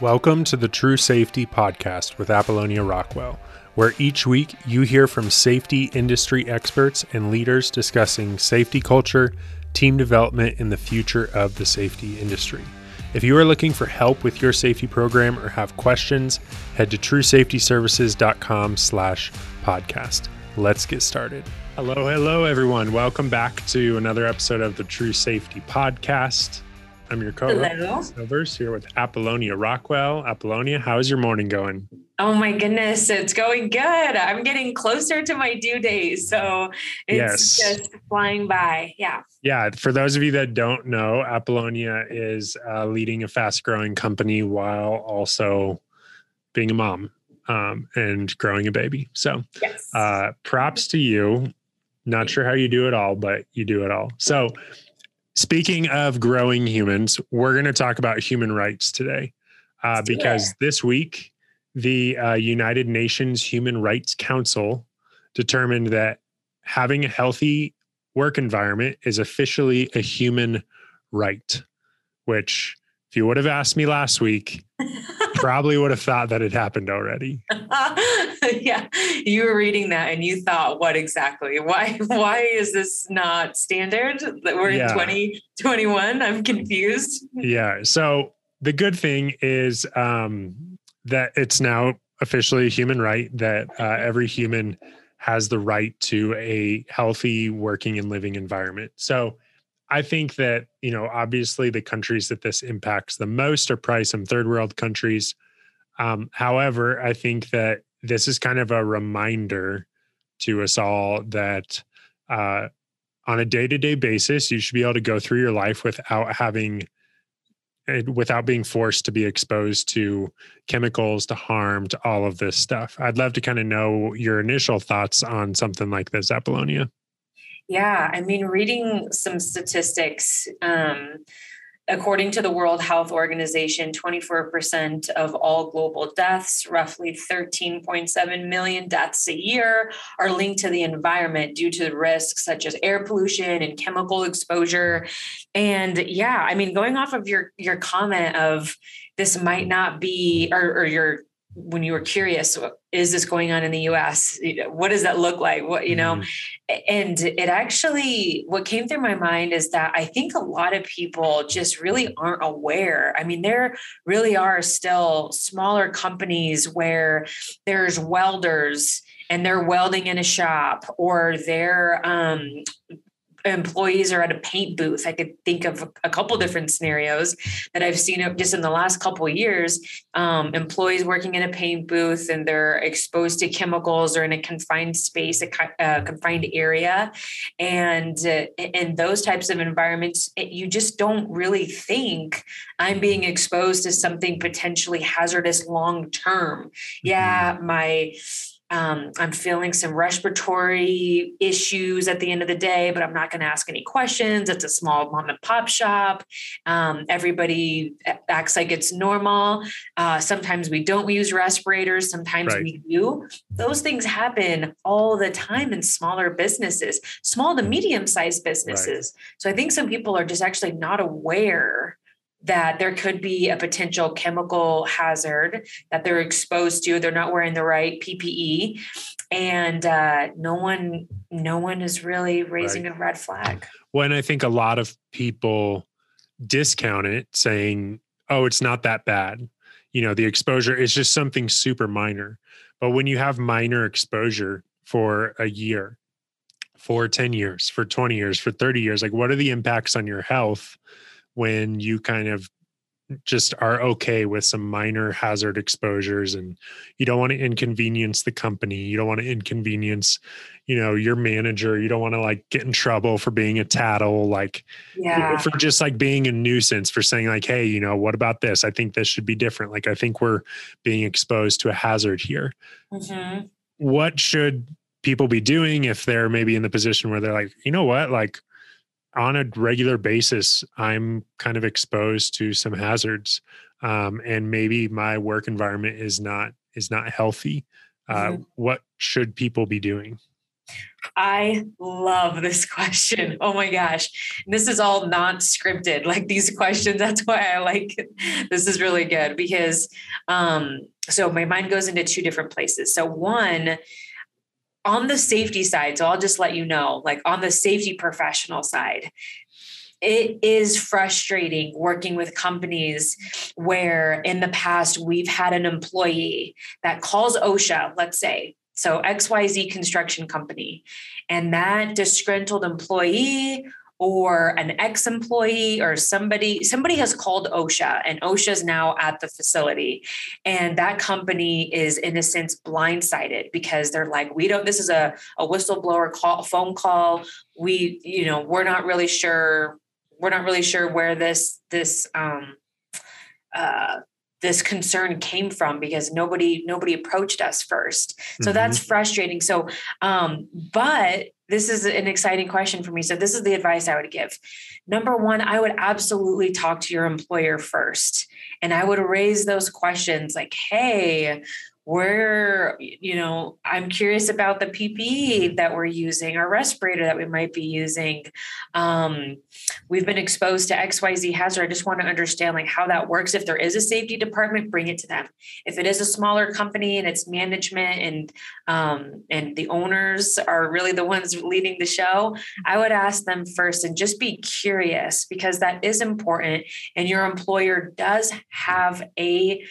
Welcome to the True Safety Podcast with Apollonia Rockwell, where each week you hear from safety industry experts and leaders discussing safety culture, team development, and the future of the safety industry. If you are looking for help with your safety program or have questions, head to truesafetyservices.com slash podcast. Let's get started. Hello, hello, everyone. Welcome back to another episode of the True Safety Podcast. I'm your co-host, Silvers, here with Apollonia Rockwell. Apollonia, how's your morning going? Oh my goodness, it's going good. I'm getting closer to my due date, so it's yes. just flying by. Yeah. Yeah. For those of you that don't know, Apollonia is uh, leading a fast-growing company while also being a mom um, and growing a baby. So, yes. uh, props to you. Not sure how you do it all, but you do it all. So. Speaking of growing humans, we're going to talk about human rights today uh, because this week, the uh, United Nations Human Rights Council determined that having a healthy work environment is officially a human right, which, if you would have asked me last week, probably would have thought that it happened already. yeah, you were reading that and you thought, what exactly? Why why is this not standard? That we're yeah. in 2021? I'm confused. Yeah. So the good thing is um, that it's now officially a human right that uh, every human has the right to a healthy working and living environment. So I think that, you know, obviously the countries that this impacts the most are probably some third world countries. Um, however, I think that this is kind of a reminder to us all that uh, on a day to day basis, you should be able to go through your life without having, eh, without being forced to be exposed to chemicals, to harm, to all of this stuff. I'd love to kind of know your initial thoughts on something like this, Apollonia. Yeah, I mean, reading some statistics, um, according to the World Health Organization, 24% of all global deaths, roughly 13.7 million deaths a year, are linked to the environment due to risks such as air pollution and chemical exposure. And yeah, I mean, going off of your your comment of this might not be, or, or your when you were curious is this going on in the us what does that look like? What you know? Mm-hmm. and it actually what came through my mind is that i think a lot of people just really aren't aware. I mean there really are still smaller companies where there's welders and they're welding in a shop or they're um, employees are at a paint booth. I could think of a couple different scenarios that I've seen just in the last couple of years. Um, employees working in a paint booth and they're exposed to chemicals or in a confined space, a, a confined area, and uh, in those types of environments, it, you just don't really think I'm being exposed to something potentially hazardous long term. Yeah, mm-hmm. my um, I'm feeling some respiratory issues at the end of the day, but I'm not going to ask any questions. It's a small mom and pop shop. Um, everybody acts like it's normal. Uh, sometimes we don't use respirators, sometimes right. we do. Those things happen all the time in smaller businesses, small to medium sized businesses. Right. So I think some people are just actually not aware that there could be a potential chemical hazard that they're exposed to they're not wearing the right ppe and uh, no one no one is really raising right. a red flag. Well i think a lot of people discount it saying oh it's not that bad. You know the exposure is just something super minor. But when you have minor exposure for a year for 10 years for 20 years for 30 years like what are the impacts on your health when you kind of just are okay with some minor hazard exposures and you don't want to inconvenience the company you don't want to inconvenience you know your manager you don't want to like get in trouble for being a tattle like yeah. for just like being a nuisance for saying like hey you know what about this i think this should be different like i think we're being exposed to a hazard here mm-hmm. what should people be doing if they're maybe in the position where they're like you know what like on a regular basis, I'm kind of exposed to some hazards, um, and maybe my work environment is not is not healthy. Uh, mm-hmm. What should people be doing? I love this question. Oh my gosh. This is all not scripted. Like these questions, that's why I like it. this is really good because um so my mind goes into two different places. So one on the safety side, so I'll just let you know, like on the safety professional side, it is frustrating working with companies where in the past we've had an employee that calls OSHA, let's say, so XYZ construction company, and that disgruntled employee or an ex-employee or somebody somebody has called OSHA and OSHA is now at the facility. And that company is in a sense blindsided because they're like we don't this is a, a whistleblower call phone call. We you know we're not really sure we're not really sure where this this um uh this concern came from because nobody nobody approached us first. So mm-hmm. that's frustrating. So um but this is an exciting question for me. So this is the advice i would give. Number one i would absolutely talk to your employer first. And i would raise those questions like hey we're you know i'm curious about the ppe that we're using our respirator that we might be using. Um, we've been exposed to xyz hazard. I just want to understand like how that works. If there is a safety department bring it to them. If it is a smaller company and it's management and um, and the owners are really the ones leading the show i would ask them first and just be curious because that is important and your employer does have a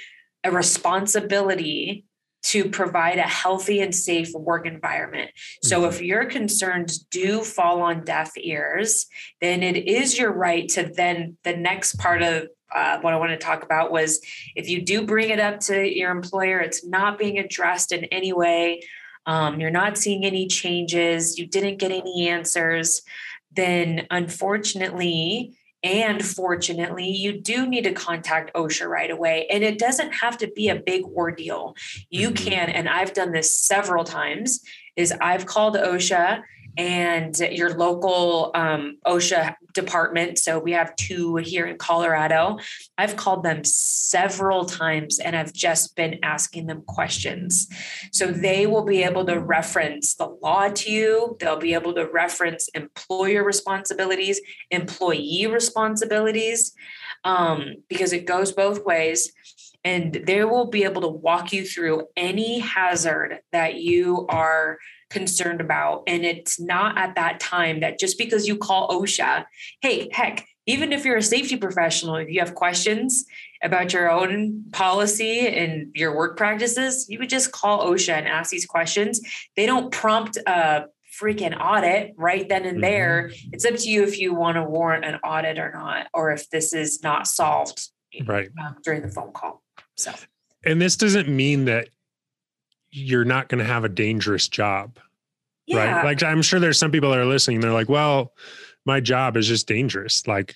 a responsibility to provide a healthy and safe work environment. So mm-hmm. if your concerns do fall on deaf ears, then it is your right to then the next part of uh, what I want to talk about was if you do bring it up to your employer, it's not being addressed in any way. Um, you're not seeing any changes, you didn't get any answers, then unfortunately, and fortunately, you do need to contact OSHA right away. And it doesn't have to be a big ordeal. You mm-hmm. can, and I've done this several times, is I've called OSHA and your local um, OSHA department. So we have two here in Colorado. I've called them several times and I've just been asking them questions. So they will be able to reference the law to you, they'll be able to reference employer responsibilities, employee responsibilities, um, because it goes both ways and they will be able to walk you through any hazard that you are concerned about. And it's not at that time that just because you call OSHA, hey, heck, even if you're a safety professional, if you have questions about your own policy and your work practices, you would just call OSHA and ask these questions. They don't prompt a freaking audit right then and mm-hmm. there. It's up to you if you want to warrant an audit or not, or if this is not solved right during the phone call. So, and this doesn't mean that you're not going to have a dangerous job. Yeah. Right. Like I'm sure there's some people that are listening. They're like, well, my job is just dangerous. Like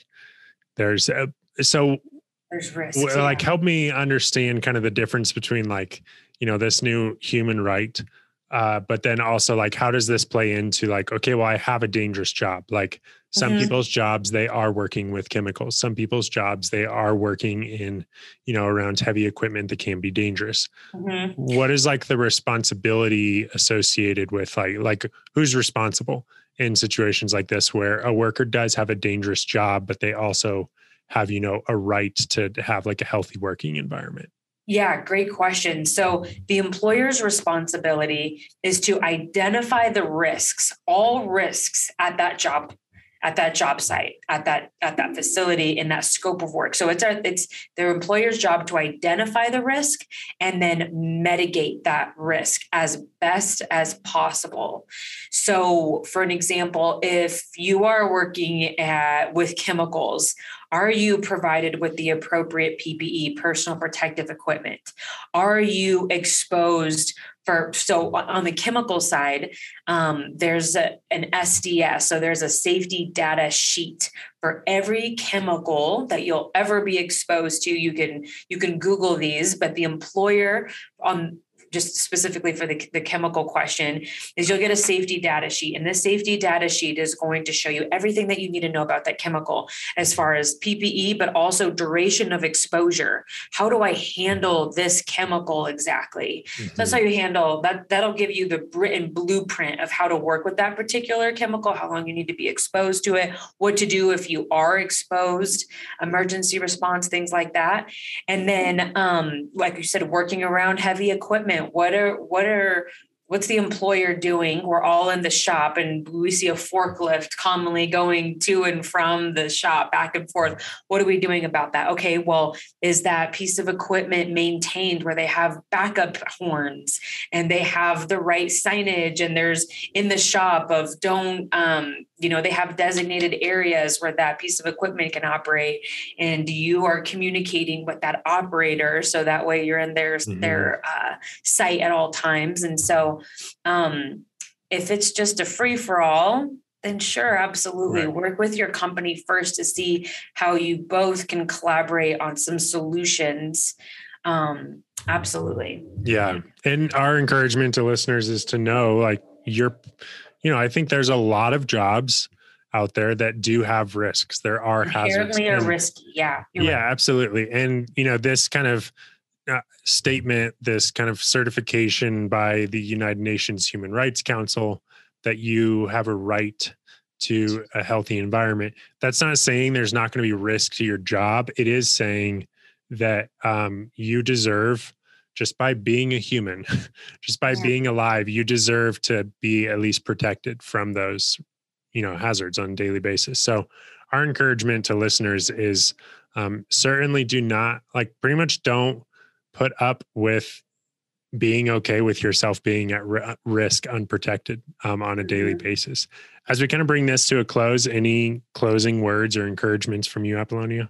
there's a, so there's risk. Like help me understand kind of the difference between like, you know, this new human right uh, but then also like how does this play into like okay well i have a dangerous job like some mm-hmm. people's jobs they are working with chemicals some people's jobs they are working in you know around heavy equipment that can be dangerous mm-hmm. what is like the responsibility associated with like like who's responsible in situations like this where a worker does have a dangerous job but they also have you know a right to have like a healthy working environment yeah, great question. So, the employer's responsibility is to identify the risks, all risks at that job at that job site at that at that facility in that scope of work so it's a, it's their employer's job to identify the risk and then mitigate that risk as best as possible so for an example if you are working at with chemicals are you provided with the appropriate PPE, personal protective equipment? Are you exposed for so on the chemical side um, there's a, an sds so there's a safety data sheet for every chemical that you'll ever be exposed to. You can you can google these but the employer on just specifically for the, the chemical question, is you'll get a safety data sheet. And this safety data sheet is going to show you everything that you need to know about that chemical as far as PPE, but also duration of exposure. How do I handle this chemical exactly? Mm-hmm. So that's how you handle that. That'll give you the written blueprint of how to work with that particular chemical, how long you need to be exposed to it, what to do if you are exposed, emergency response, things like that. And then, um, like you said, working around heavy equipment. What are what are what's the employer doing? We're all in the shop and we see a forklift commonly going to and from the shop back and forth. What are we doing about that? Okay, well, is that piece of equipment maintained where they have backup horns and they have the right signage and there's in the shop of don't um, you know they have designated areas where that piece of equipment can operate. And you are communicating with that operator so that way you're in their mm-hmm. their uh, site at all times. And so um, if it's just a free for all then sure absolutely. Right. work with your company first to see how you both can collaborate on some solutions. Um, absolutely. Yeah. And our encouragement to listeners is to know like you're you know, I think there's a lot of jobs out there that do have risks. There are hazards. Are risky. Yeah. Yeah, right. absolutely. And you know, this kind of uh, statement, this kind of certification by the United Nations Human Rights Council that you have a right to a healthy environment. That's not saying there's not going to be risk to your job. It is saying that um, you deserve just by being a human, just by yeah. being alive, you deserve to be at least protected from those, you know, hazards on a daily basis. So, our encouragement to listeners is um, certainly do not like pretty much don't put up with being okay with yourself being at risk unprotected um, on a daily mm-hmm. basis. As we kind of bring this to a close, any closing words or encouragements from you, Apollonia?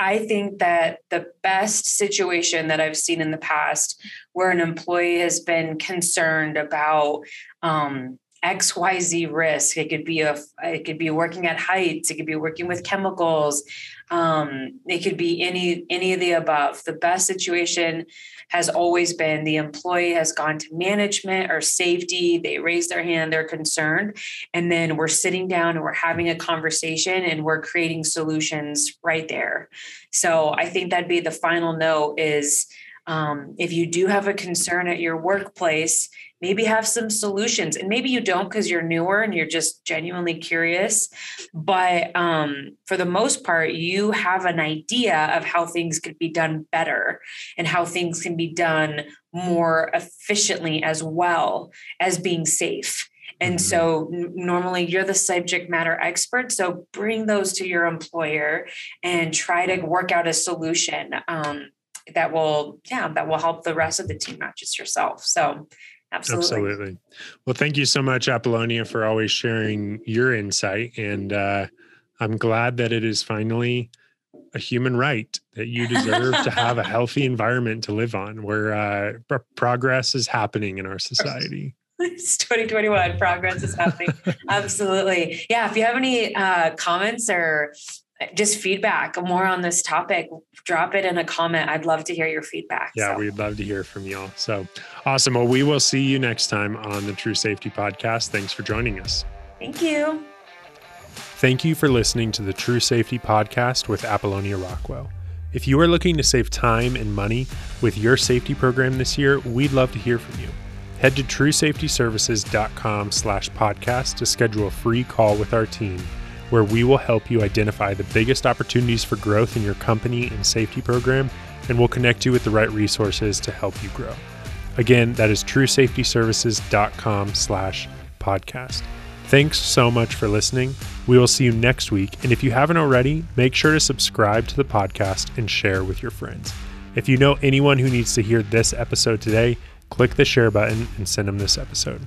I think that the best situation that I've seen in the past where an employee has been concerned about um, XYZ risk. It could be a it could be working at heights, it could be working with chemicals, um, it could be any any of the above. The best situation has always been the employee has gone to management or safety, they raise their hand, they're concerned, and then we're sitting down and we're having a conversation and we're creating solutions right there. So I think that'd be the final note is um, if you do have a concern at your workplace maybe have some solutions and maybe you don't because you're newer and you're just genuinely curious but um, for the most part you have an idea of how things could be done better and how things can be done more efficiently as well as being safe and mm-hmm. so normally you're the subject matter expert. So bring those to your employer and try to work out a solution um, that will, yeah, that will help the rest of the team, not just yourself. So Absolutely. Absolutely. Well, thank you so much, Apollonia, for always sharing your insight. And uh, I'm glad that it is finally a human right that you deserve to have a healthy environment to live on where uh, progress is happening in our society. It's 2021. Progress is happening. Absolutely. Yeah. If you have any uh, comments or just feedback more on this topic, drop it in a comment. I'd love to hear your feedback. Yeah, so. we'd love to hear from y'all. So awesome. Well, we will see you next time on the True Safety Podcast. Thanks for joining us. Thank you. Thank you for listening to the True Safety Podcast with Apollonia Rockwell. If you are looking to save time and money with your safety program this year, we'd love to hear from you. Head to truesafetyservices.com slash podcast to schedule a free call with our team where we will help you identify the biggest opportunities for growth in your company and safety program, and we'll connect you with the right resources to help you grow. Again, that is truesafetyservices.com slash podcast. Thanks so much for listening. We will see you next week. And if you haven't already, make sure to subscribe to the podcast and share with your friends. If you know anyone who needs to hear this episode today, click the share button and send them this episode.